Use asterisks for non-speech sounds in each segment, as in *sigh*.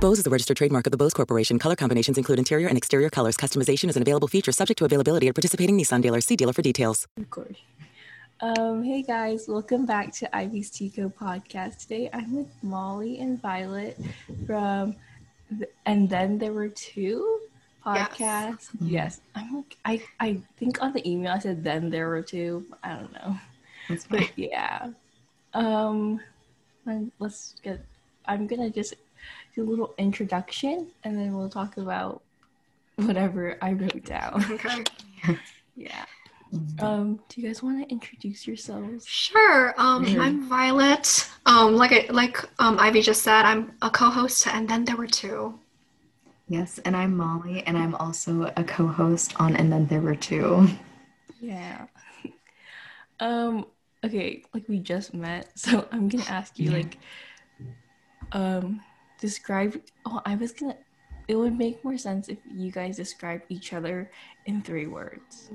Bose is a registered trademark of the Bose Corporation. Color combinations include interior and exterior colors. Customization is an available feature subject to availability at participating Nissan dealers. See dealer for details. Of course. Um, hey guys, welcome back to Ivy's Tico podcast. Today I'm with Molly and Violet from, the, and then there were two podcasts. Yes, yes. I'm like, I I think on the email I said then there were two. I don't know, but yeah. Um, let's get. I'm gonna just do a little introduction, and then we'll talk about whatever I wrote down. *laughs* Okay. yeah. Um, do you guys want to introduce yourselves? Sure. Um, mm-hmm. I'm Violet. Um, like I, like um, Ivy just said, I'm a co-host, and then there were two. Yes, and I'm Molly, and I'm also a co-host on And Then There Were Two. Yeah. *laughs* um. Okay. Like we just met, *laughs* so I'm gonna ask you, yeah. like, um, describe. Oh, I was gonna. It would make more sense if you guys describe each other in three words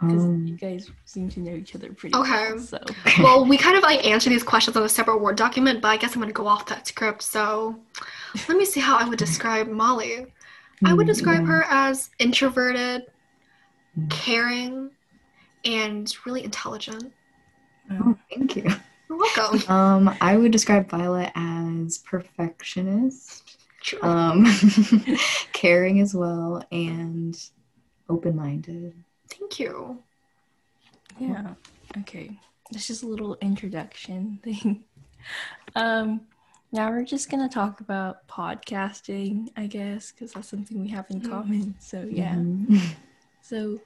because um, you guys seem to know each other pretty okay. well. So. well, we kind of like answer these questions on a separate Word document, but I guess I'm going to go off that script. So let me see how I would describe Molly. I would describe yeah. her as introverted, caring, and really intelligent. Oh, thank you. You're welcome. *laughs* Um, I would describe Violet as perfectionist, um, *laughs* caring as well, and open-minded. Thank you. Yeah. Okay. That's just a little introduction *laughs* thing. um, now we're just gonna talk about podcasting, I guess, because that's something we have in mm-hmm. common. So yeah. Mm-hmm. so,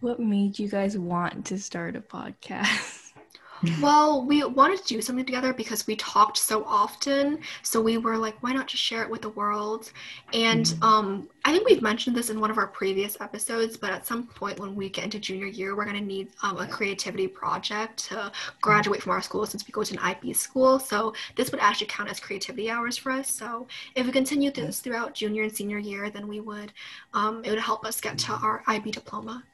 what made you guys want to start a podcast? Well, we wanted to do something together because we talked so often. So we were like, why not just share it with the world? And mm-hmm. um, I think we've mentioned this in one of our previous episodes, but at some point when we get into junior year, we're going to need um, a creativity project to graduate from our school since we go to an IB school. So this would actually count as creativity hours for us. So if we continue this throughout junior and senior year, then we would, um, it would help us get to our IB diploma.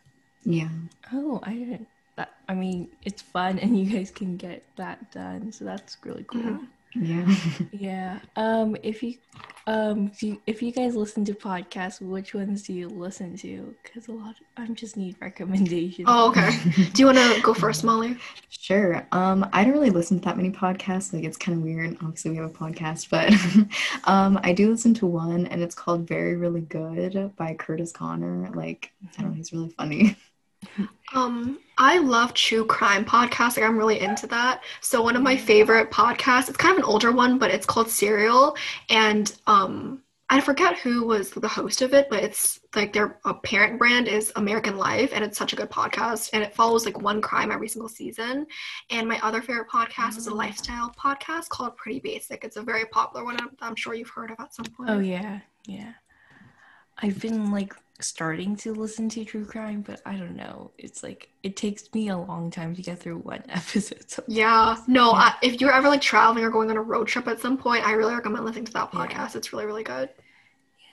Yeah. Oh, I didn't that I mean, it's fun and *laughs* you guys can get that done. So that's really cool. Mm-hmm. Yeah. *laughs* yeah. Um if you um if you, if you guys listen to podcasts, which ones do you listen to? Cuz a lot of, I just need *laughs* recommendations. Oh, okay. do you want to go first, Molly? Sure. Um I don't really listen to that many podcasts. Like it's kind of weird. Obviously, we have a podcast, but um I do listen to one and it's called Very Really Good by Kurtis Conner. Like, I don't know, he's really funny. Um, I love true crime podcasts. Like I'm really into that. So one of my favorite podcasts, it's kind of an older one, but it's called Serial. And um I forget who was the host of it, but it's like their parent brand is American Life, and it's such a good podcast. And it follows like one crime every single season. And my other favorite podcast is a lifestyle podcast called Pretty Basic. It's a very popular one. I'm, I'm sure you've heard of at some point. Oh yeah, yeah. I've been like starting to listen to true crime, but I don't know. It's like it takes me a long time to get through one *laughs* episode. Sometimes. Yeah, no. Yeah. I, if you're ever like traveling or going on a road trip at some point, I really recommend listening to that podcast. Yeah. It's really really good.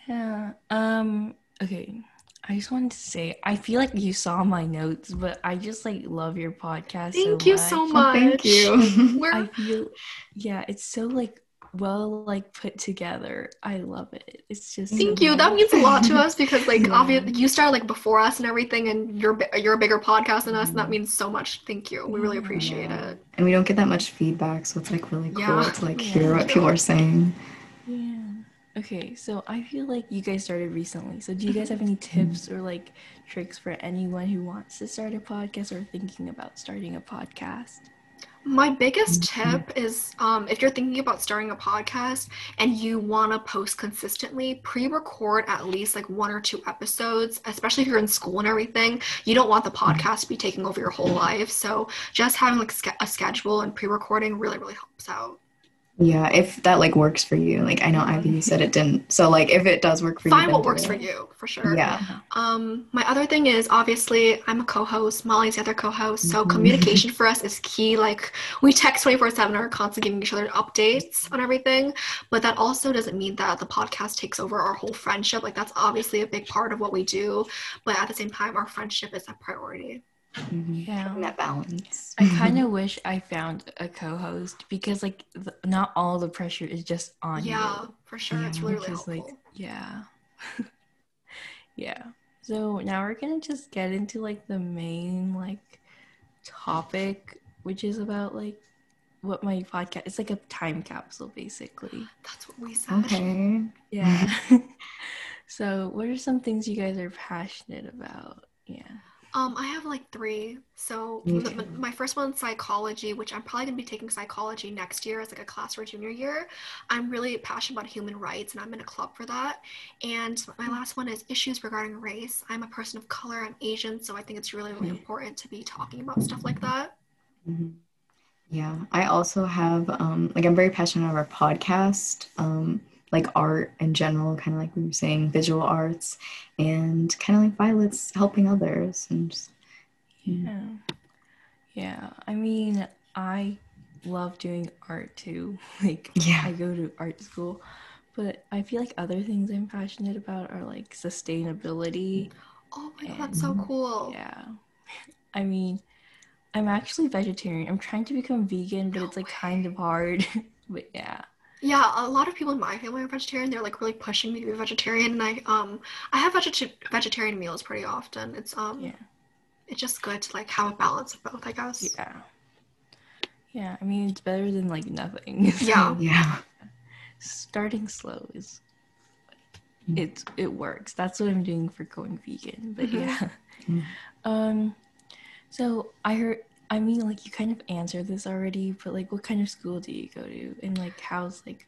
Yeah. Um. Okay. I just wanted to say I feel like you saw my notes, but I just like love your podcast. Thank so you much. so much. Thank *laughs* you. I feel yeah, it's so like well like put together. I love it. It's just thank so you. Nice. That means a lot to us because like *laughs* yeah. obviously you started like before us and everything, and you're you're a bigger podcast than us, and that mm-hmm. means so much. Thank you. We really appreciate yeah. it. And we don't get that much feedback, so it's like really cool yeah. to like hear what people are saying. Yeah. Okay, so I feel like you guys started recently. So do you guys have any tips or like tricks for anyone who wants to start a podcast or thinking about starting a podcast? My biggest mm-hmm. tip is um, if you're thinking about starting a podcast and you want to post consistently, pre record at least like one or two episodes, especially if you're in school and everything. You don't want the mm-hmm. podcast to be taking over your whole life. So just having like a schedule and pre recording really, really helps out. Yeah, if that like works for you. Like I know Ivy you said it didn't. So like if it does work for you, Find what works it. for you, for sure. Yeah. Um, my other thing is obviously I'm a co-host. Molly's the other co-host, so Mhm. communication for us is key. Like we text 24/7, are constantly giving each other updates on everything. But that also doesn't mean that the podcast takes over our whole friendship. Like that's obviously a big part of what we do, but at the same time, our friendship is a priority. Mhm. Yeah. That balance. I kind of wish I found a co-host because like the, not all the pressure is just on you. yeah, you. for sure. It's Yeah, really, which really is *laughs* helpful. like yeah. yeah. So now we're gonna just get into like the main like topic, which is about like what my podcast it's like a time capsule basically. That's what we said. Okay. *laughs* Yeah. *laughs* so what are some things you guys are passionate about? Yeah. Um, I have like three. So the- my first one's psychology, which I'm probably gonna be taking psychology next year as like a class for junior year. I'm really passionate about human rights, and I'm in a club for that. And my last one is issues regarding race. I'm a person of color. I'm Asian, so I think it's really, really Mm. important to be talking about stuff like that. Mhm. Yeah, I also have um like I'm very passionate about our podcast, um like art in general, kind of like we were saying, visual arts, and kind of like Violet's helping others and just mm, Yeah. Yeah. I mean, I love doing art too. *laughs* Like Yeah. I go to art school, but I feel like other things I'm passionate about are like sustainability. Oh my god, that's so cool. Yeah. *laughs* I mean, I'm actually vegetarian. I'm trying to become vegan, but No it's like kind of hard. *laughs* but yeah. Yeah, a lot of people in my family are vegetarian. They're like really pushing me to be vegetarian, and I um I have vegeta- vegetarian meals pretty often. It's um Yeah. it's just good to like have a balance of both, I guess. Yeah. Yeah, I mean it's better than like nothing. *laughs* Yeah. So, yeah. starting slow is Mm. it it works. That's what I'm doing for going vegan. But Mhm. yeah. Mm. Um so I heard I mean like you kind of answered this already, but like what kind of school do you go to? And like how's like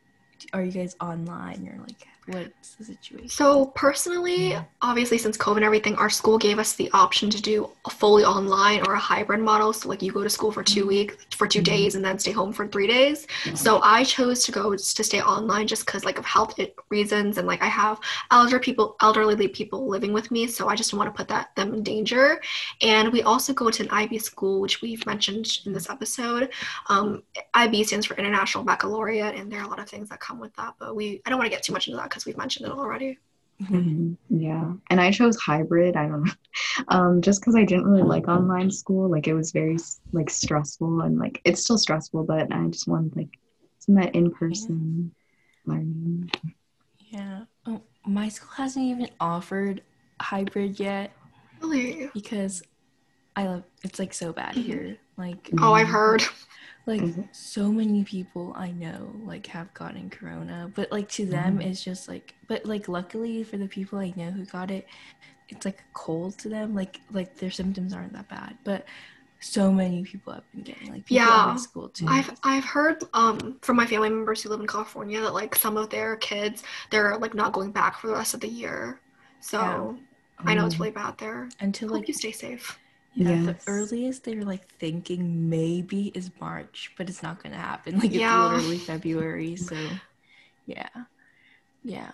are you guys online or like what's the situation? So personally, obviously since COVID and everything, our school gave us the option to do a fully online or a hybrid model. So like you go to school for two weeks, for 2 Mhm. days, and then stay home for three days. So I chose to go to stay online just because like of health reasons and like I have elder people, elderly people living with me, so I just want to put that them in danger. And we also go to an IB school, which we've mentioned in this episode. Um, IB stands for International Baccalaureate, and there are a lot of things that come with that. But we, I don't want to get too much into that because we've mentioned it already. Mhm. Yeah. And I chose hybrid. I don't know. *laughs* Um, just because I didn't really like online school. Like it was very like stressful and like it's still stressful, but I just wanted like some of that in person learning. Yeah. Oh, my school hasn't even offered hybrid yet Really? because I love it's like so bad here. Like Oh, I've heard. *laughs* like Mhm. so many people I know like have gotten corona, but like to them Mhm. it's just like but like luckily for the people I know who got it, it's like a cold to them. Like like their symptoms aren't that bad. But so many people have been getting like people Yeah. in school too. I've I've heard um from my family members who live in California that like some of their kids they're like not going back for the rest of the year. So Yeah. I know it's Mhm. really bad there. until Hope like you stay safe. Yeah, the earliest they're like thinking maybe is March, but it's not gonna happen. *laughs* Like Yeah. it's literally February, *laughs* so yeah. Yeah.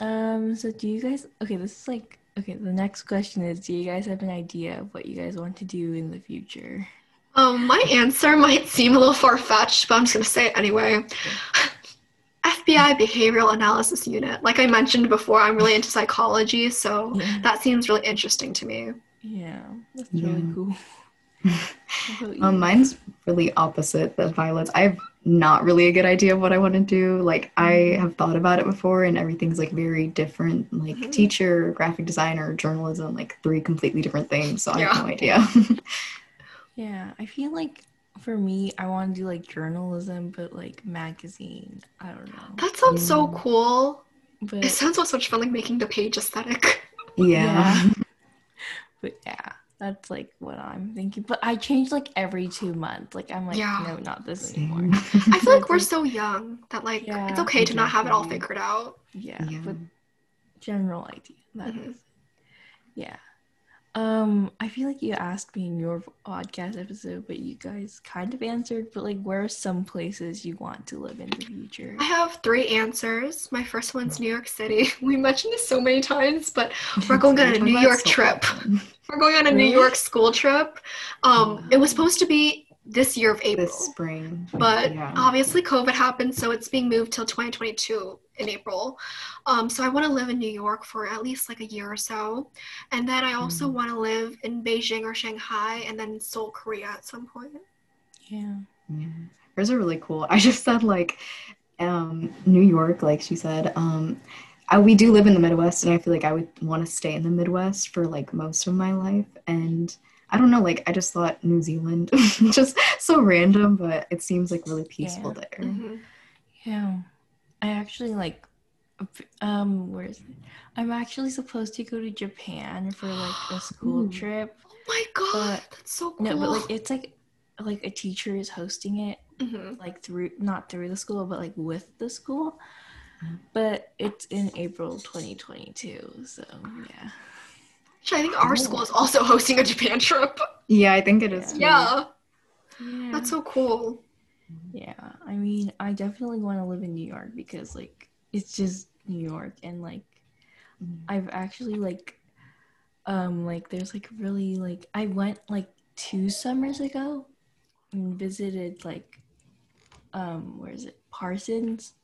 Um, so do you guys okay, this is like okay, the next question is do you guys have an idea of what you guys want to do in the future? Um, my answer might seem a little far fetched, but I'm just gonna say it anyway. FBI Behavioral Analysis Unit. Like I mentioned before, I'm really into psychology, so Yeah. that seems really interesting to me. Yeah, that's really Yeah. cool. How about you? Um, mine's really opposite the Violet's. I have not really a good idea of what I want to do. Like I have thought about it before, and everything's like very different. Like Mhm. teacher, graphic designer, journalism, like three completely different things. So I have no idea. *laughs* Yeah, I feel like for me, I want to do like journalism, but like magazine. I don't know. That sounds so Mm. cool. But It sounds so much fun, like making the page aesthetic. yeah. *laughs* but yeah, that's like what I'm thinking. But I change like every two months. Like I'm like, Yeah. no, not this anymore. *laughs* I feel like we're so young that like Yeah, it's okay to not have it all figured out. Yeah, Yeah. but general idea. That is. Mhm. Yeah. Um, I feel like you asked me in your podcast episode, but you guys kind of answered. But like, where are some places you want to live in the future? I have three answers. My first one's New York City. *laughs* We mentioned this so many times, but we're going on a New York so trip. *laughs* We're going on a New York school trip. Um, it was supposed to be this year of April, This spring. but yeah. obviously COVID happened, so it's being moved till 2022 in April. Um, so I want to live in New York for at least like a year or so, and then I also Mm. want to live in Beijing or Shanghai, and then Seoul, Korea at some point. yeah. Yeah. Hers are really cool. I just said like um New York, like she said. Um I, we do live in the Midwest and I feel like I would want to stay in the Midwest for like most of my life. And I don't know, like I just thought New Zealand *laughs* just so random, but it seems like really peaceful there. Mhm. Yeah. I actually like um where is it? I'm actually supposed to go to Japan for like a school trip. Oh my god, But- that's so cool. No, but like it's like like a teacher is hosting it Mhm. like through not through the school but like with the school. Mhm. But it's in April 2022, so yeah. Actually, I think our school is also *laughs* hosting a Japan trip. Yeah, I think it is. too. Yeah, Yeah. that's so cool. Yeah, I mean, I definitely want to live in New York because like it's just New York and like Mhm. I've actually like um like there's like really like I went like two summers ago and visited like um where is it? Parsons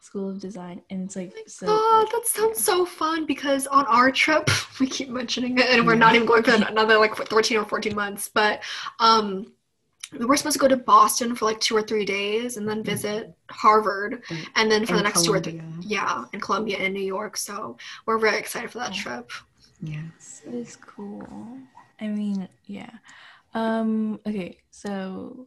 School of Design and it's like so God, like, that sounds so fun because on our trip, *laughs* we keep mentioning it and we're not even going for *laughs* another like 13 or 14 months, but um we were supposed to go to Boston for like two or three days and then visit Harvard Mm. and then for the And next two or three yeah, in Columbia and New York. So we're very excited for that Yeah. trip. Yes. It is cool. I mean, yeah. Um, okay, so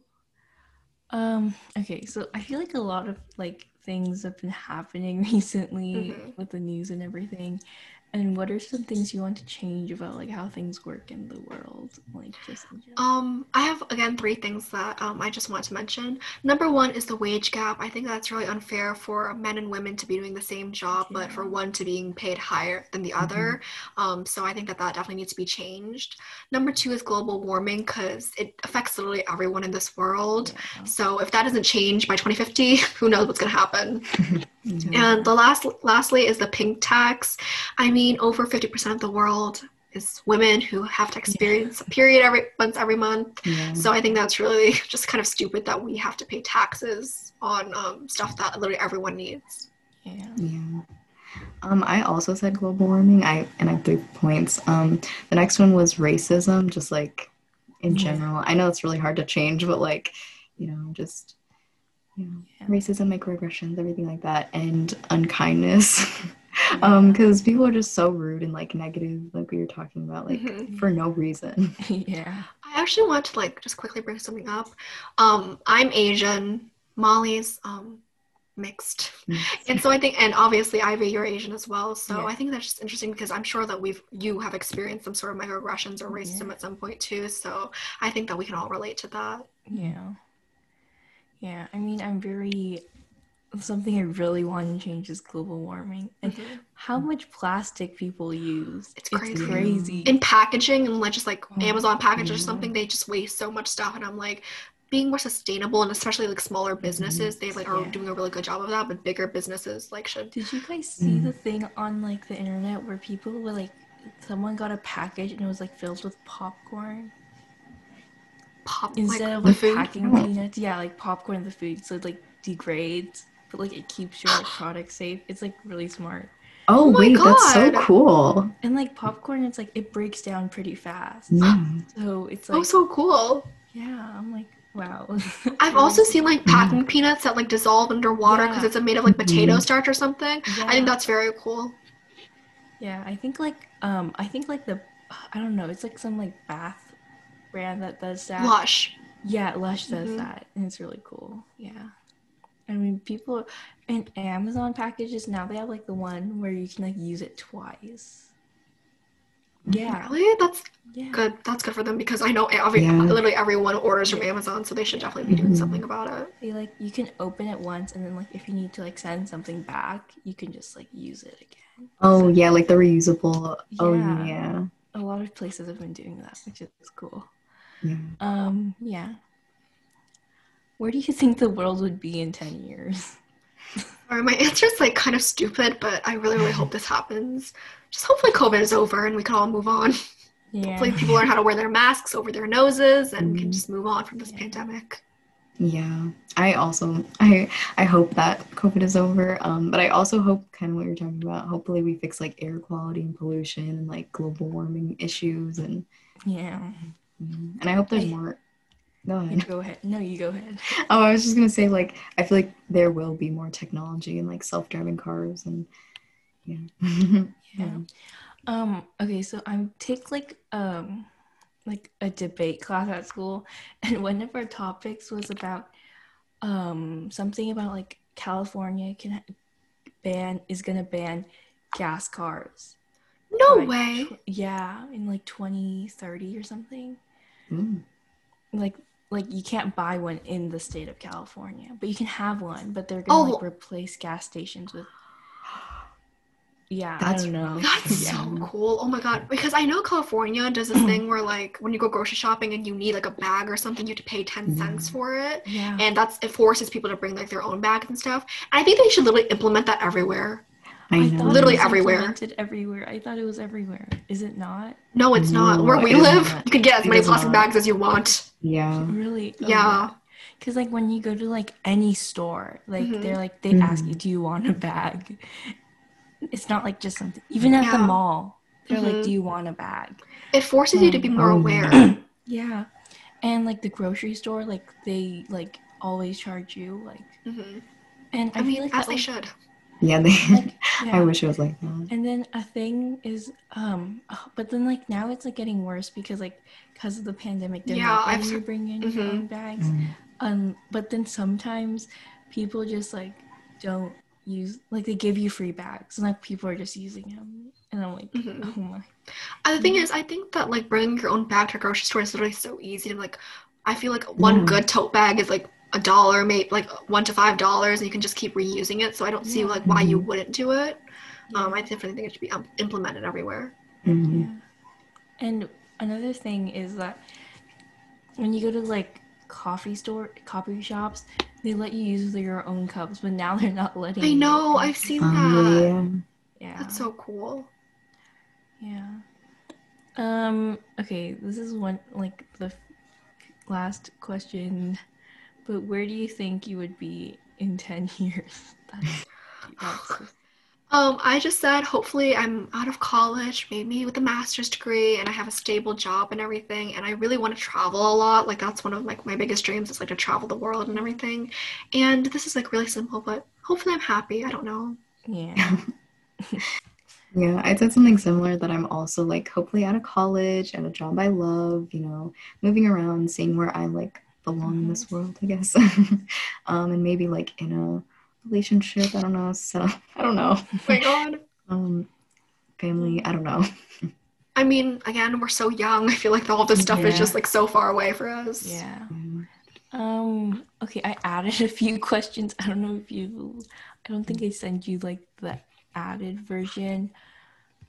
um okay, so I feel like a lot of like things that have been happening *laughs* recently Mhm. with the news and everything. And what are some things you want to change about like how things work in the world? Like just? Um, I have again three things that um, I just want to mention. Number one is the wage gap. I think that's really unfair for men and women to be doing the same job, but for one to being paid higher than the other. Um, so I think that that definitely needs to be changed. Number two is global warming because it affects literally everyone in this world. Yeah. So if that doesn't change by 2050, *laughs* who knows what's gonna happen? *laughs* Yeah. And the last, lastly, is the pink tax. I mean, over 50% of the world is women who have to experience a period every once every month. Yeah. So I think that's really *laughs* just kind of stupid that we have to pay taxes on um, stuff that literally everyone needs. Yeah. Yeah. Um, I also said global warming. I and I have three points. Um, the next one was racism, just like in Yeah. general. I know it's really hard to change, but like, you know, just you know, Yeah. racism, microaggressions, everything like that, and unkindness. *laughs* *laughs* um, because people are just so rude and like negative, like we were talking about, like Mhm. for no reason. *laughs* yeah. I actually want to like just quickly bring something up. Um, I'm Asian. Molly's um, mixed. And so I think, and obviously Ivy, you're Asian as well. So Yeah. I think that's just interesting because I'm sure that we've you have experienced some sort of microaggressions or racism Yeah. at some point too. So I think that we can all relate to that. Yeah. Yeah. I mean, I'm very. Something I really want to change is global warming and mm-hmm. how mm-hmm. much plastic people use. It's crazy. crazy. In packaging and like just like Oh, Amazon packages or something, they just waste so much stuff. And I'm like, being more sustainable and especially like smaller businesses, they like are Yeah. doing a really good job of that. But bigger businesses like should Did you guys see Mm. the thing on like the internet where people were like, someone got a package and it was like filled with popcorn pop instead like of the like food. packing peanuts? Yeah, like popcorn in the food, so it like degrades, but like it keeps your like, product safe. It's like really smart. Oh, my wait, that's so cool. And like popcorn, it's like it breaks down pretty fast. Yeah. So it's like Oh, so cool. yeah, I'm like wow. *laughs* I've also seen like packing peanuts that like dissolve underwater because Yeah. it's made of like potato Mhm. starch or something. I think that's very cool. Yeah, I think like um I think like the I don't know, it's like some like bath brand that does that. Lush. Yeah, Lush does Mhm. that and it's really cool. Yeah. I mean people in Amazon packages now they have like the one where you can like use it twice. Yeah. Really? That's Yeah. good. That's good for them because I know every Yeah. literally everyone orders from Amazon, so they should definitely be doing Mhm. something about it. They like you can open it once and then like if you need to like send something back, you can just like use it again. Oh yeah, like the reusable. Oh Yeah. yeah. a lot of places have been doing that, which is cool. Yeah. Um, yeah. Where do you think the world would be in 10 years? *laughs* Or my answer is like kind of stupid, but I really, really hope this happens. Just hopefully COVID is over and we can all move on. Yeah. Hopefully people learn how to wear their masks over their noses and we Mhm. can just move on from this pandemic. Yeah, I also I I hope that COVID is over. Um, but I also hope kind of what you're talking about. Hopefully, we fix like air quality and pollution and like global warming issues and Yeah. mm, and I hope there's more. Go You go ahead. No, you go ahead. *laughs* Oh, I was just gonna say like I feel like there will be more technology and like self-driving cars and yeah. *laughs* Yeah. Um, okay, so I take like um like a debate class at school *laughs* and one of our topics was about um something about like California can ban is gonna ban gas cars. No way. tw- yeah, in like 2030 or something. Mm. Like like you can't buy one in the state of California, but you can have one, but they're gonna Oh. like replace gas stations with *gasps* yeah, That's I don't know. That's yeah. so cool. Oh my god. Because I know California does this thing where like when you go grocery shopping and you need like a bag or something, you have to pay 10 mm-hmm. cents Yeah. for it. Yeah. And that's it forces people to bring like their own bags and stuff. And I think they should literally implement that everywhere. I I know. thought Literally it was everywhere. implemented everywhere. I thought it was everywhere. Is it not? No, it's not. No, Where we live, not. you can get as It many plastic not. bags as you want. Yeah. Really? Oh, Yeah. Because like when you go to like any store, like Mhm. they're like they ask Mhm. you, "Do you want a bag?" It's not like just something. Even at the mall, they're like, Mhm. "Do you want a bag?" It forces you to be more Oh, aware. *clears throat* Yeah. And like the grocery store, like they like always charge you like, hmm and I, I mean, feel like as that they was- should. Yeah, they Like, *laughs* I wish it was like that. And then a thing is, um, oh, but then like now it's like getting worse because like because of the pandemic, they're Yeah, not letting you bring in your mhm. own bags. Mm. Um, but then sometimes people just like don't use like they give you free bags and like people are just using them, and I'm like, Mhm. oh my, And the thing is, I think that like bringing your own bag to a grocery store is literally so easy. And like, I feel like one Yeah. good tote bag is like a dollar, maybe like one to five dollars, and you can just keep reusing it. So I don't see like why you Mhm. wouldn't do it. Um, I definitely think it should be um, implemented everywhere. Mhm. Yeah. And another thing is that when you go to like coffee store, coffee shops, they let you use your own cups, but now *laughs* they're not letting. I you. know, I've seen Um, that. yeah. Yeah. That's so cool. Yeah. Um. Okay. This is one like the f- last question, but where do you think you would be in ten *laughs* years? That's, that's Um, I just said hopefully I'm out of college, maybe with a master's degree, and I have a stable job and everything. And I really want to travel a lot. Like that's one of like my biggest dreams is like to travel the world and everything. And this is like really simple, but hopefully I'm happy. I don't know. yeah. *laughs* Yeah, I said something similar that I'm also like hopefully out of college and a job I love, you know, moving around, seeing where I like belong in this world, I guess. *laughs* um, and maybe like in a relationship, I don't know, so *laughs* I don't know. Oh my god. *laughs* Um, family, I don't know. I mean, again, we're so young. I feel like all this stuff is just like so far away for us. Yeah. Um. Okay. I added a few questions. I don't know if you. I don't think I sent you like the added version,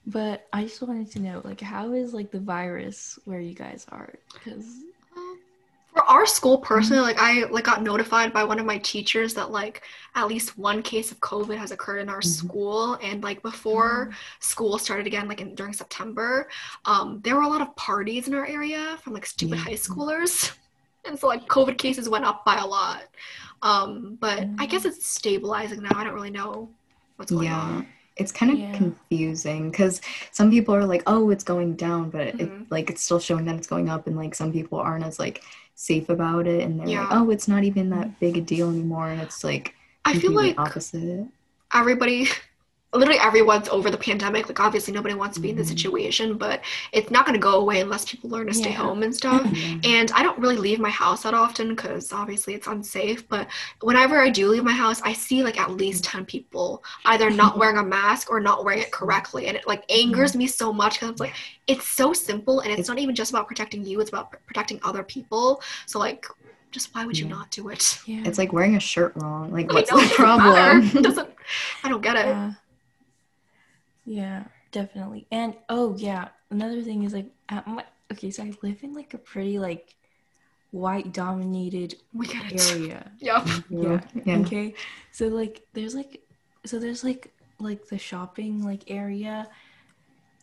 but I just wanted to know like how is like the virus where you guys are? Because For our school personally, like I like got notified by one of my teachers that like at least one case of COVID has occurred in our Mhm. school. And like before school started again, like in, during September, um, there were a lot of parties in our area from like stupid Yeah. high schoolers. *laughs* And so like COVID cases went up by a lot. Um, but I guess it's stabilizing now. I don't really know what's going Yeah. on. It's kind of Yeah. confusing because some people are like, "Oh, it's going down," but Mhm. it like it's still showing that it's going up, and like some people aren't as like safe about it, and they're like, "Oh, it's not even that big a deal anymore," and it's like I feel like opposite. everybody literally everyone's over the pandemic like obviously nobody wants to be in this Mhm. situation but it's not going to go away unless people learn to stay Yeah. home and stuff Yeah. and i don't really leave my house that often because obviously it's unsafe but whenever i do leave my house i see like at least 10 people either not mm-hmm. wearing a mask or not wearing it correctly and it like mm-hmm. angers me so much because it's like it's so simple and it's not even just about protecting you it's about pr- protecting other people so like just why would you Yeah. not do it yeah. It's like wearing a shirt wrong. Like, what's the doesn't matter. It problem? *laughs* doesn't i don't get it Yeah. Yeah, definitely. And oh yeah, another thing is like at my okay, so I live in like a pretty like white dominated We get it. area. Yep. Mm-hmm. Yeah. Yeah. Okay. So like there's like so there's like like the shopping like area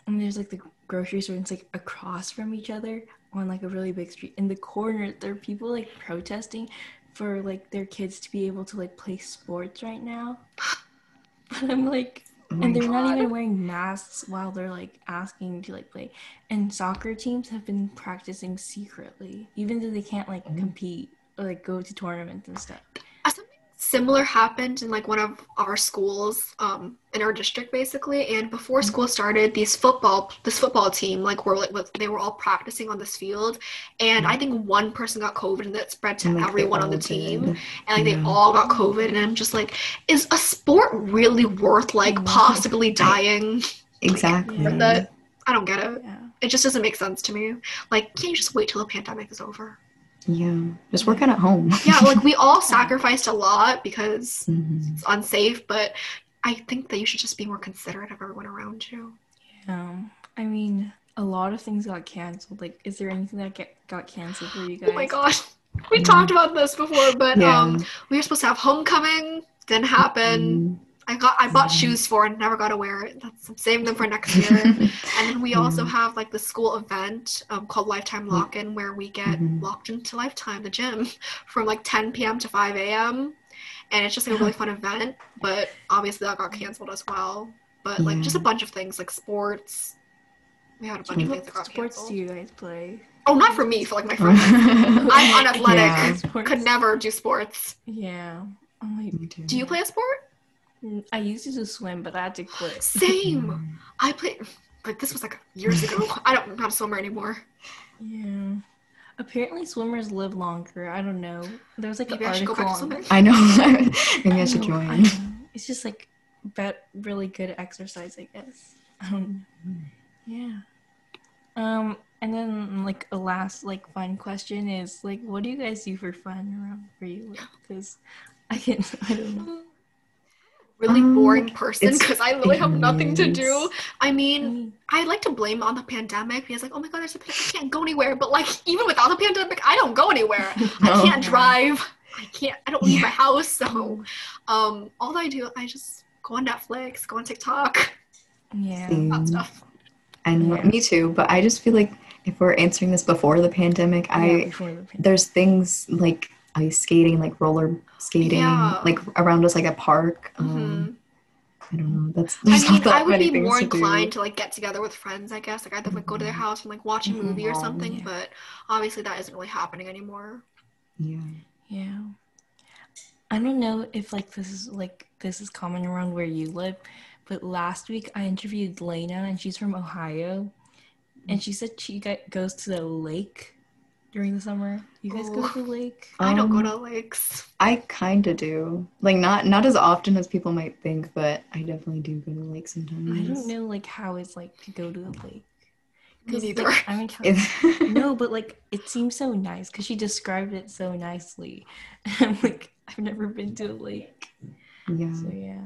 and there's like the grocery store and it's like across from each other on like a really big street. In the corner there are people like protesting for like their kids to be able to like play sports right now. *laughs* But I'm like Oh and they're not even wearing masks while they're like asking to like play. And soccer teams have been practicing secretly, even though they can't like mm-hmm. compete or like go to tournaments and stuff. Similar happened in like one of our schools um in our district basically. And before school started these football this football team like were like they were all practicing on this field. And i think one person got covid and that spread to And, like, everyone on the team. Did. and like they all got covid. And i'm just like is a sport really worth like possibly dying? Exactly. for that i don't get it. Yeah. it just doesn't make sense to me. Like can't you just wait till the pandemic is over Yeah. Just working at home. yeah like we all *laughs* sacrificed a lot because Mhm. it's unsafe, but I think that you should just be more considerate of everyone around you. Yeah, I mean, a lot of things got canceled. Like, is there anything that get, got canceled for you guys? Oh my gosh. We talked about this before, but Yeah. um we were supposed to have homecoming, didn't happen. Mhm. I got I bought shoes for and never got to wear it. That's I'm saving them for next year. *laughs* and then we also have like the school event um, called Lifetime Lock-in where we get Mhm. locked into Lifetime, the gym, *laughs* from like 10 p.m. to 5 a.m. And it's just like a really *laughs* fun event, but obviously that got canceled as well. But like just a bunch of things like sports. We had a bunch of things that What got sports canceled. do you guys play? Oh, not for me, for like my friends. I'm unathletic. Yeah. Could never do sports. Yeah. Like, Me too. Do you play a sport? Mm, I used to do swim, but I had to quit. *gasps* Same. I play, but this was like years ago. *laughs* I don't, I'm not a swimmer anymore. Yeah. Apparently, swimmers live longer. I don't know. There was like Maybe an I should go article back to on swimming. I know. *laughs* Maybe I, I should know, I join. know. It's just like bet really good exercise, I guess. Um, yeah. Um, and then like a last like fun question is like, what do you guys do for fun around where you live? Because I can *laughs* I don't know. Really Um, boring person because I literally have nothing to do. I I mean, mean, I like to blame on the pandemic because like, oh my god, there's a pan- I can't go anywhere. But like, even without the pandemic, I don't go anywhere. *laughs* I can't drive. I can't. I don't leave Yeah. my house. So, um, all I do, I just go on Netflix, go on TikTok, yeah. Same. that stuff. I know, Yeah. me too. But I just feel like if we're answering this before the pandemic, Yeah, I before the pandemic. there's things like ice skating, like roller skating, Yeah. like around us, like a park. Mhm. Um, I don't know. That's I mean, not that I would many be more to do. inclined to like get together with friends, I guess. Like I'd like go to their house and like watch a movie or something. Yeah. But obviously, that isn't really happening anymore. Yeah. Yeah. I don't know if like this is like this is common around where you live, but last week I interviewed Lena and she's from Ohio, and she said she got, goes to the lake during the summer. You guys go Oh. to the lake? I don't go Um, to lakes. I kind of do. Like not not as often as people might think, but I definitely do go to the lake sometimes. I don't know like how it's like to go to the lake. Me 'Cause, neither. Like, I'm in California. *laughs* No, but like it seems so nice because she described it so nicely. *laughs* I'm like, I've never been to a lake, yeah. so yeah.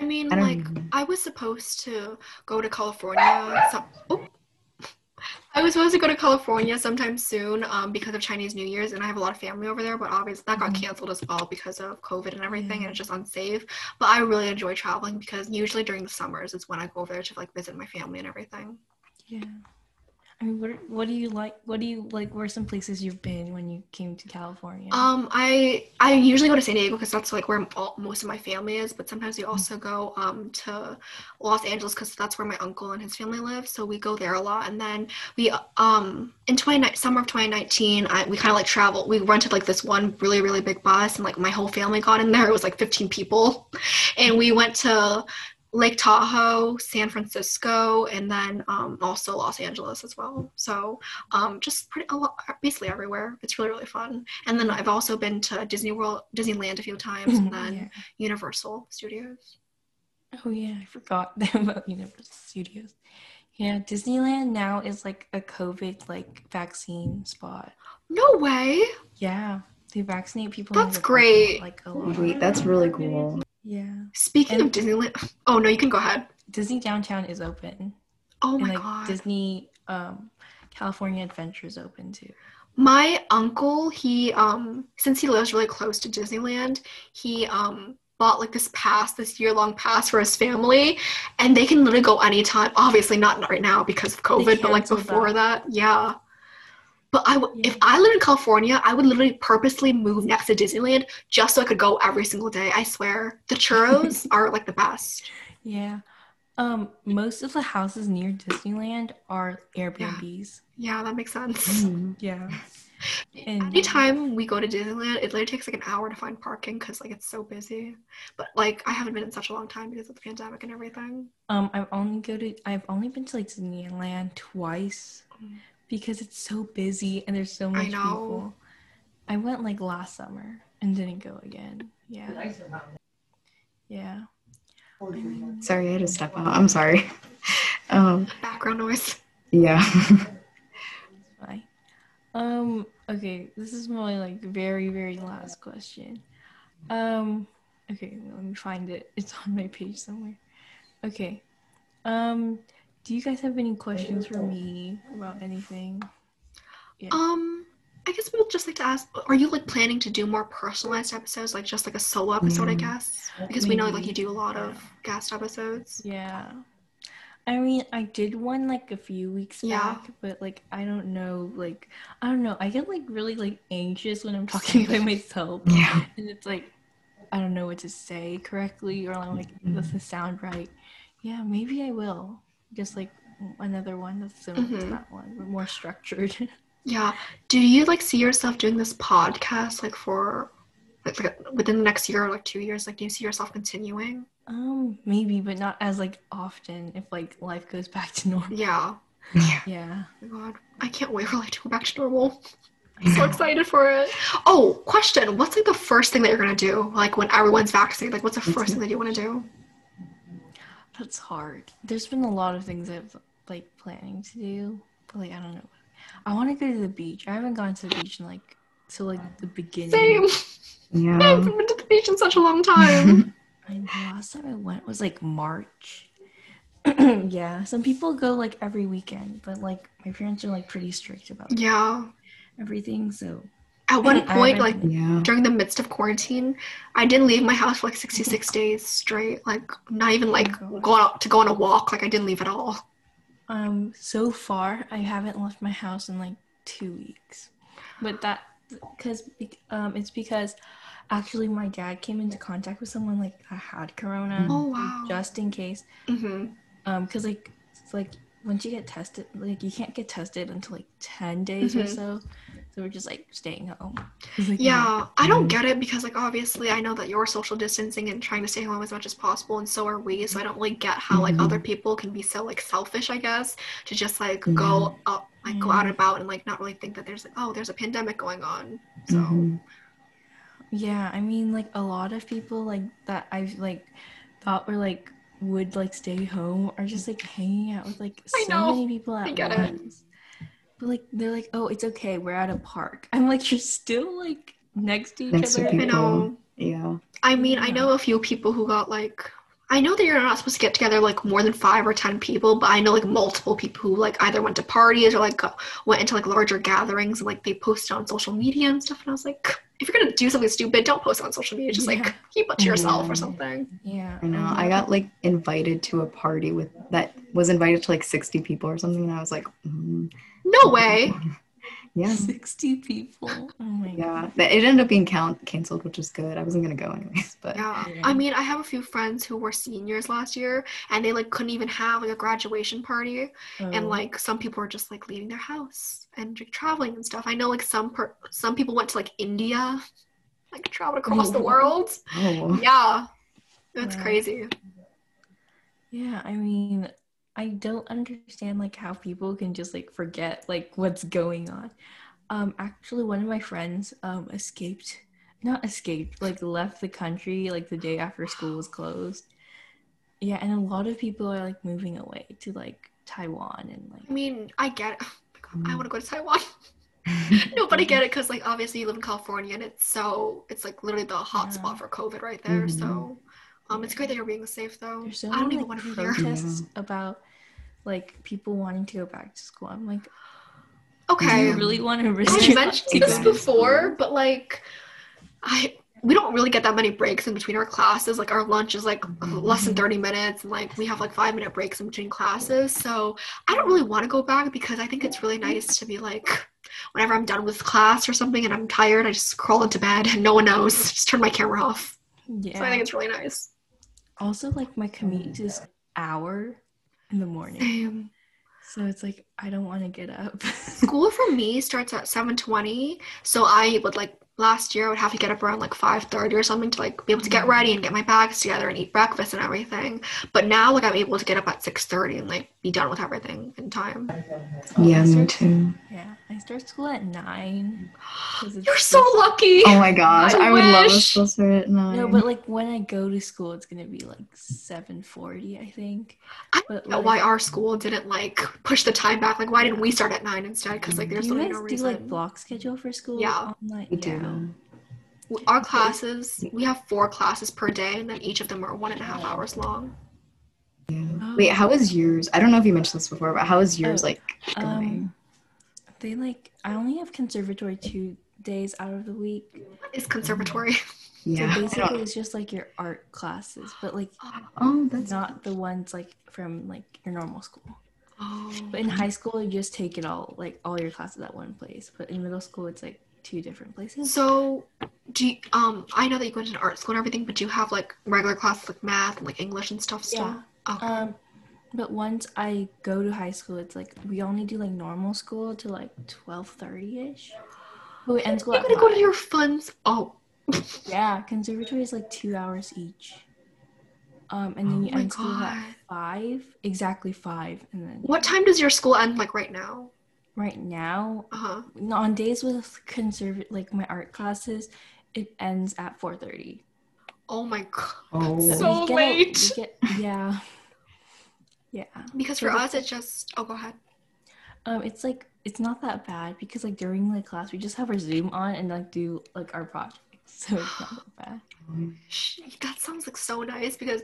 I mean, I like know. I was supposed to go to California. Some, oh. I was supposed to go to California sometime soon um, because of Chinese New Year's, and I have a lot of family over there. But obviously, that got Mhm. canceled as well because of COVID and everything, and it's just unsafe. But I really enjoy traveling because usually during the summers is when I go over there to like visit my family and everything. Yeah. I mean, what what do you like? What do you like? Where are some places you've been when you came to California? Um, I I usually go to San Diego because that's like where all, most of my family is. But sometimes we also go um to Los Angeles because that's where my uncle and his family live. So we go there a lot. And then we um in 20 summer of 2019, I we kind of like traveled. We rented like this one really really big bus, and like my whole family got in there. It was like 15 people, and we went to Lake Tahoe, San Francisco, and then um, also Los Angeles as well. So um, just pretty a lot, basically everywhere. It's really really fun. And then I've also been to Disney World, Disneyland a few times, and then Yeah. Universal Studios. Oh yeah, I forgot *laughs* about Universal Studios. Yeah, Disneyland now is like a COVID like vaccine spot. No way! Yeah, they vaccinate people. That's the parking lot, great. Like a lot. Wait, that's really cool. Yeah, Speaking And- of Disneyland, *laughs* oh no, you can go ahead. Disney Downtown is open. Oh my and like god. Disney um California Adventure is open too. My uncle, he um since he lives really close to Disneyland, he um bought like this pass, this year-long pass for his family, and they can literally go anytime. Obviously not right now because of COVID, but like before that. that, yeah. But I w- if I lived in California, I would literally purposely move next to Disneyland just so I could go every single day. I swear. The churros *laughs* are like the best. Yeah. Um, most of the houses near Disneyland are Airbnbs. Yeah, that makes sense. Mm. Yeah. *laughs* And Anytime we go to Disneyland, it literally takes like an hour to find parking because like it's so busy. But like I haven't been in such a long time because of the pandemic and everything. um I've only go to I've only been to like Disneyland twice Mm. Because it's so busy and there's so I much know. people. I went like last summer and didn't go again. Yeah. Yeah. Sorry, I had to step out. I'm sorry. *laughs* Um, Background noise. yeah. Um, okay, this is my like very, very last question. Um, okay, let me find it. It's on my page somewhere. Okay. Um, do you guys have any questions for me about anything? Um, I guess we would just like to ask: Are you like planning to do more personalized episodes, like just like a solo episode? I Mm. guess because we know like you do a lot of guest episodes. Yeah. I mean, I did one like a few weeks Yeah. back, but like I don't know, like I don't know. I get like really like anxious when I'm talking by *laughs* myself. Yeah. and it's like I don't know what to say correctly or I'm like does this sound right? Yeah, maybe I will. Just like another one that's similar to Mhm. that one, but more structured. *laughs* Yeah. Do you like see yourself doing this podcast like for like, like within the next year or like two years? Like, do you see yourself continuing? um, maybe, but not as like often if like life goes back to normal. Yeah. Yeah. Yeah. Oh my God, I can't wait for life to go back to normal. I'm so excited for it. Oh, question. What's like the first thing that you're gonna do? Like when everyone's vaccinated, like what's the first thing that you want to do? That's hard. There's been a lot of things I've like planning to do, but like I don't know. I want to go to the beach. I haven't gone to the beach in like so like the beginning. Same. Yeah. I haven't been to the beach in such a long time. *laughs* I know, last time I went was like March. *clears throat* yeah, some people go like every weekend, but like my parents are like pretty strict about yeah. everything. So At one I point, like Yeah. during the midst of quarantine, I didn't leave my house for like 66 days straight. Like not even like God. going out to go on a walk. Like I didn't leave at all. um, so far I haven't left my house in like two weeks, but that because um it's because actually my dad came into contact with someone like that had corona. Oh wow. Just in case, hmm um, because like it's like once you get tested, like you can't get tested until like ten days or Mhm. so. So we're just like staying home. Like, Yeah, I don't get it because like obviously I know that you're social distancing and trying to stay home as much as possible, and so are we. So I don't really get how like Mhm. other people can be so like selfish, I guess, to just like go up, like go out and about and like not really think that there's like oh there's a pandemic going on. So Mhm. Yeah, I mean, like a lot of people like that I've like thought were like would like stay home are just like hanging out with like I so know. many people at I get it. Once. But like they're like, oh, it's okay, we're at a park. *laughs* I'm like, you're still like next to each Next to other. I know. Yeah. I mean, I know a few people who got like. I know that you're not supposed to get together like more than five or ten people, but I know like multiple people who like either went to parties or like go- went into like larger gatherings and like they posted on social media and stuff. And I was like, if you're gonna do something stupid, don't post it on social media. Just Yeah. like keep it to yourself Yeah. or something. Yeah, I know. I got like invited to a party with that was invited to like 60 people or something. And I was like, mm, No way. yeah. sixty people. Oh my god. Yeah. That- It ended up being count- canceled, which is good. I wasn't going to go anyways, *laughs* but Yeah. Yeah. I mean, I have a few friends who were seniors last year and they like couldn't even have like a graduation party. and Oh. like some people are just like leaving their house and like, traveling and stuff. I know like some per- some people went to like India, like traveled across the Oh. world. oh. Yeah, that's Wow. crazy. Yeah, I mean, I don't understand like how people can just like forget like what's going on. Um, actually, one of my friends um escaped, not escaped, like left the country like the day after school was closed. Yeah, and a lot of people are like moving away to like Taiwan and like I mean, I get it. Oh God, I want to go to Taiwan. *laughs* no, but I get it because like obviously you live in California and it's so it's like literally the hot Yeah. spot for COVID right there. Mhm. So um, it's great that you're being safe though. so I don't many even like want to be there. protests about like people wanting to go back to school. I'm like, do Okay. you really want to risk I've mentioned to this before, but like, I we don't really get that many breaks in between our classes. Like our lunch is like less than thirty minutes, and like we have like five minute breaks in between classes. So I don't really want to go back because I think it's really nice to be like, whenever I'm done with class or something and I'm tired, I just crawl into bed and no one knows. Just turn my camera off. Yeah. So I think it's really nice. Also like my commute is hour in the morning, Same. so it's like I don't want to get up. School for me starts at seven twenty, so I would like last year I would have to get up around like five thirty or something to like be able to get ready and get my bags together and eat breakfast and everything. But now like I'm able to get up at six thirty and like be done with everything in time. Yeah, me too. yeah, I start school at 9. You're so just- lucky. Oh my gosh, I I, would love a wish. school start at nine. No, but like when I go to school, it's gonna be like seven forty, I think. I But don't know like, why our school didn't like push the time back. Like why didn't we start at nine instead? Because like there's do you literally guys no do reason. like block schedule for school? Yeah. online? we yeah. Do. Our classes, we have four classes per day, and then each of them are one and a half hours long. Yeah. Oh. Wait, how is yours? I don't know if you mentioned this before, but how is yours Oh, like going? Um, they like I only have conservatory two days out of the week. What is conservatory? *laughs* yeah. So basically, it's just like your art classes, but like Oh, that's not the ones like from like your normal school. Oh. But in high school, you just take it all like all your classes at one place. But in middle school, it's like two different places. So, do you, um I know that you go into art school and everything, but do you have like regular classes like math and like English and stuff still? Yeah. Okay. Um, but once I go to high school, it's like we only do like normal school to like twelve thirty ish. But we end school You're gonna go to your funds. Oh. *laughs* Yeah, conservatory is like two hours each. Um, and then you Oh my end school at five, exactly five, and then What time does your school end like right now? Right now, Uh huh. on days with conserv like my art classes, it ends at four thirty. Oh my god. Oh. That's so late. yeah, *laughs* yeah. Because So for the- us, it just. Oh, go ahead. Um, it's like it's not that bad because like during like class we just have our Zoom on and like do like our projects, *laughs* so it's not that bad. That sounds like so nice because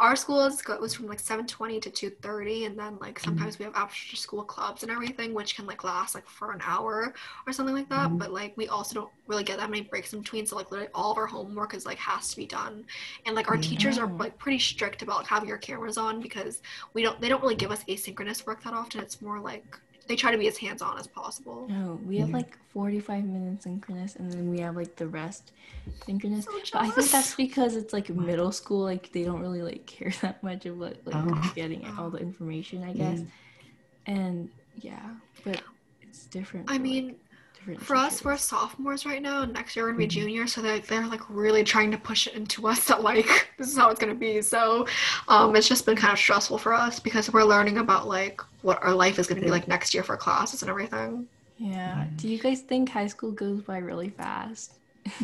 our school is goes from like seven twenty to two thirty, and then like mm-hmm. sometimes we have after school clubs and everything, which can like last like for an hour or something like that. Mm-hmm. But like we also don't really get that many breaks in between, so like literally all of our homework is like has to be done, and like our teachers are like pretty strict about having your cameras on because we don't they don't really give us asynchronous work that often. It's more like they try to be as hands on as possible. No, we have Yeah. like forty five minutes synchronous and then we have like the rest synchronous. So but I think that's because it's like middle school, like they don't really like *laughs* care that much of what like Oh. getting all the *sighs* information, I mm. guess. And yeah, but it's different. I for, like, mean, different For us, we're sophomores right now, and next year we're gonna be juniors, so they're, they're like really trying to push it into us *laughs* that like this is how it's gonna be. So, um, it's just been kind of stressful for us because we're learning about like what our life is gonna be like next year for classes and everything. Yeah. Do you guys think high school goes by really fast?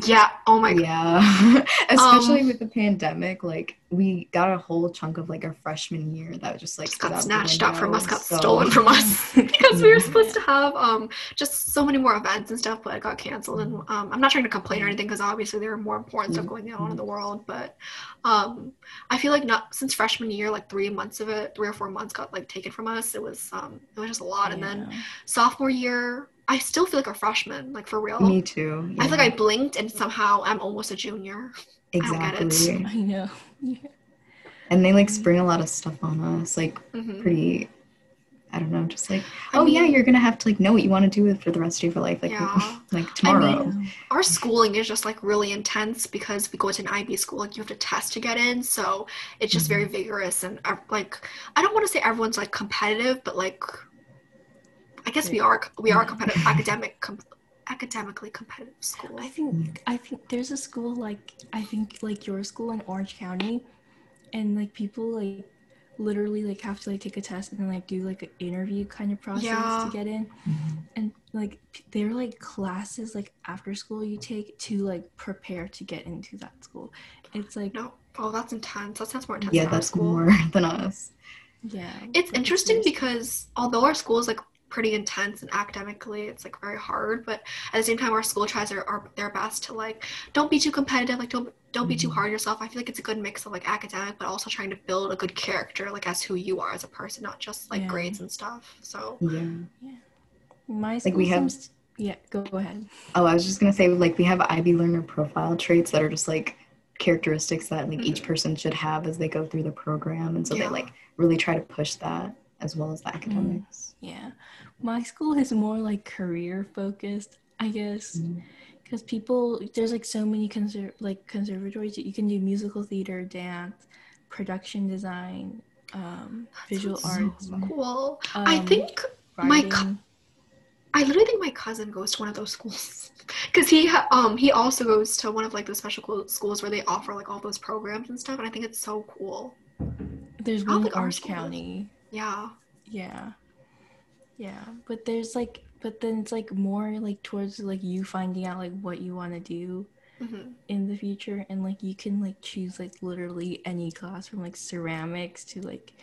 Yeah. Oh my god. Yeah, *laughs* especially Um, with the pandemic, like we got a whole chunk of like our freshman year that was just like Just got snatched up from us, got so- stolen from *laughs* us *laughs* because we were supposed to have um just so many more events and stuff, but it got canceled. And um, I'm not trying to complain or anything because obviously there are more important stuff going on in the world. But um, I feel like not since freshman year, like three months of it, three or four months got like taken from us. It was um, it was just a lot. And then sophomore year, I still feel like a freshman, like for real. Me too. I feel like I blinked and somehow I'm almost a junior. I don't get it. exactly, *laughs* I know. Yeah. and they like spring a lot of stuff on us, like Mhm. pretty. I don't know, just like, I oh yeah, you're gonna have to like know what you want to do for the rest of your life, like Yeah. *laughs* like tomorrow. mean- our schooling is just like really intense because we go to an IB school. Like you have to test to get in, so it's just very vigorous and uh, like I don't want to say everyone's like competitive, but like I guess we are we are competitive *laughs* academic com- academically competitive school. I think I think there's a school like I think like your school in Orange County, and like people like literally like have to like take a test and then like do like an interview kind of process Yeah. to get in, mm-hmm. and like p- they're like classes like after school you take to like prepare to get into that school. It's like No, oh that's intense. That sounds more intense. Yeah, than our that's school. more *laughs* than us. yeah. It's interesting very- because although our school is like pretty intense and academically it's like very hard but at the same time our school tries their, our, their best to like don't be too competitive like don't don't be too Mhm. hard on yourself i feel like it's a good mix of like academic but also trying to build a good character like as who you are as a person not just like Yeah. grades and stuff so Yeah. yeah. My Like, we have- seems- yeah, go go ahead. Oh, I was just gonna say, like, we have IB learner profile traits that are just like characteristics that like each person should have as they go through the program, and so Yeah. they like really try to push that as well as the academics. Yeah. My school is more like career focused, I guess. Because people, there's like so many conser- like conservatories that you can do musical theater, dance, production design, um, visual so arts, cool i um, think my co- I literally think my cousin goes to one of those schools *laughs* because he ha- um he also goes to one of like the special schools where they offer like all those programs and stuff, and I think it's so cool. There's I one in Orange. County. Yeah, Yeah. Yeah. But there's like, but then it's like more like towards like you finding out like what you want to do hmm in the future and like you can like choose like literally any class from like ceramics to like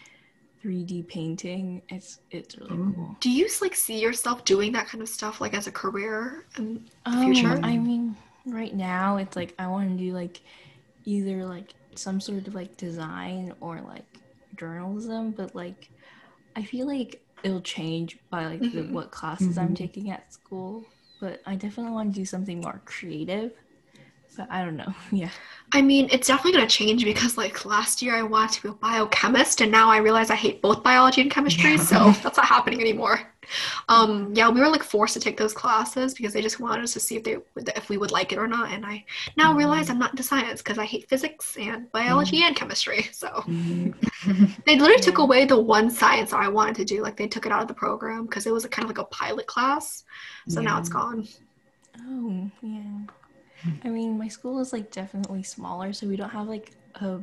3D painting. It's it's really Ooh. cool. Do you like see yourself doing that kind of stuff like as a career? And Um, future? I mean, right now it's like I want to do like either like some sort of like design or like journalism, but like I feel like it'll change by like the, Mhm. what classes I'm Mhm. taking at school. But I definitely want to do something more creative. I don't know. *laughs* Yeah. I mean, it's definitely gonna change because like last year I wanted to be a biochemist, and now I realize I hate both biology and chemistry, Yeah. so that's not happening anymore. Um, yeah, we were like forced to take those classes because they just wanted us to see if they would, if we would like it or not. And I now Mhm. realize I'm not into science because I hate physics and biology and chemistry. So Mhm. *laughs* they literally took away the one science I wanted to do. Like they took it out of the program because it was a kind of like a pilot class. So now it's gone. Oh, yeah. *laughs* I mean, my school is like definitely smaller, so we don't have like a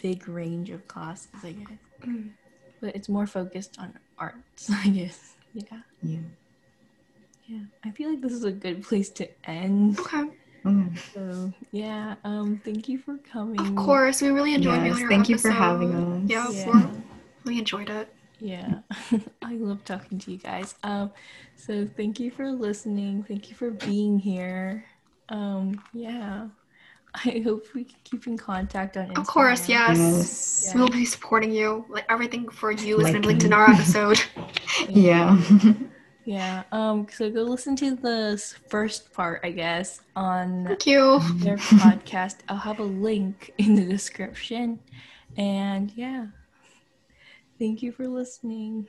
big range of classes, I guess. Mm. *clears throat* But it's more focused on arts, *laughs* I guess. Yeah. Yeah. Yeah. I feel like this is a good place to end. Okay. Oh, So, yeah. Um, thank you for coming. Of course, we really enjoyed Yes, thank you for having us. Yeah, Yeah. we enjoyed it. Yeah. *laughs* I love talking to you guys. Um, so thank you for listening. Thank you for being here. Um, yeah. *laughs* I hope we can keep in contact on Instagram. Of course, yes. yes. Yeah. We will be supporting you. Like everything for you is Like gonna be linked in our *laughs* episode. Yeah. *laughs* Yeah. Um, so go listen to the first part, I guess, on Thank you. their podcast. I'll have a link in the description. And yeah. Thank you for listening.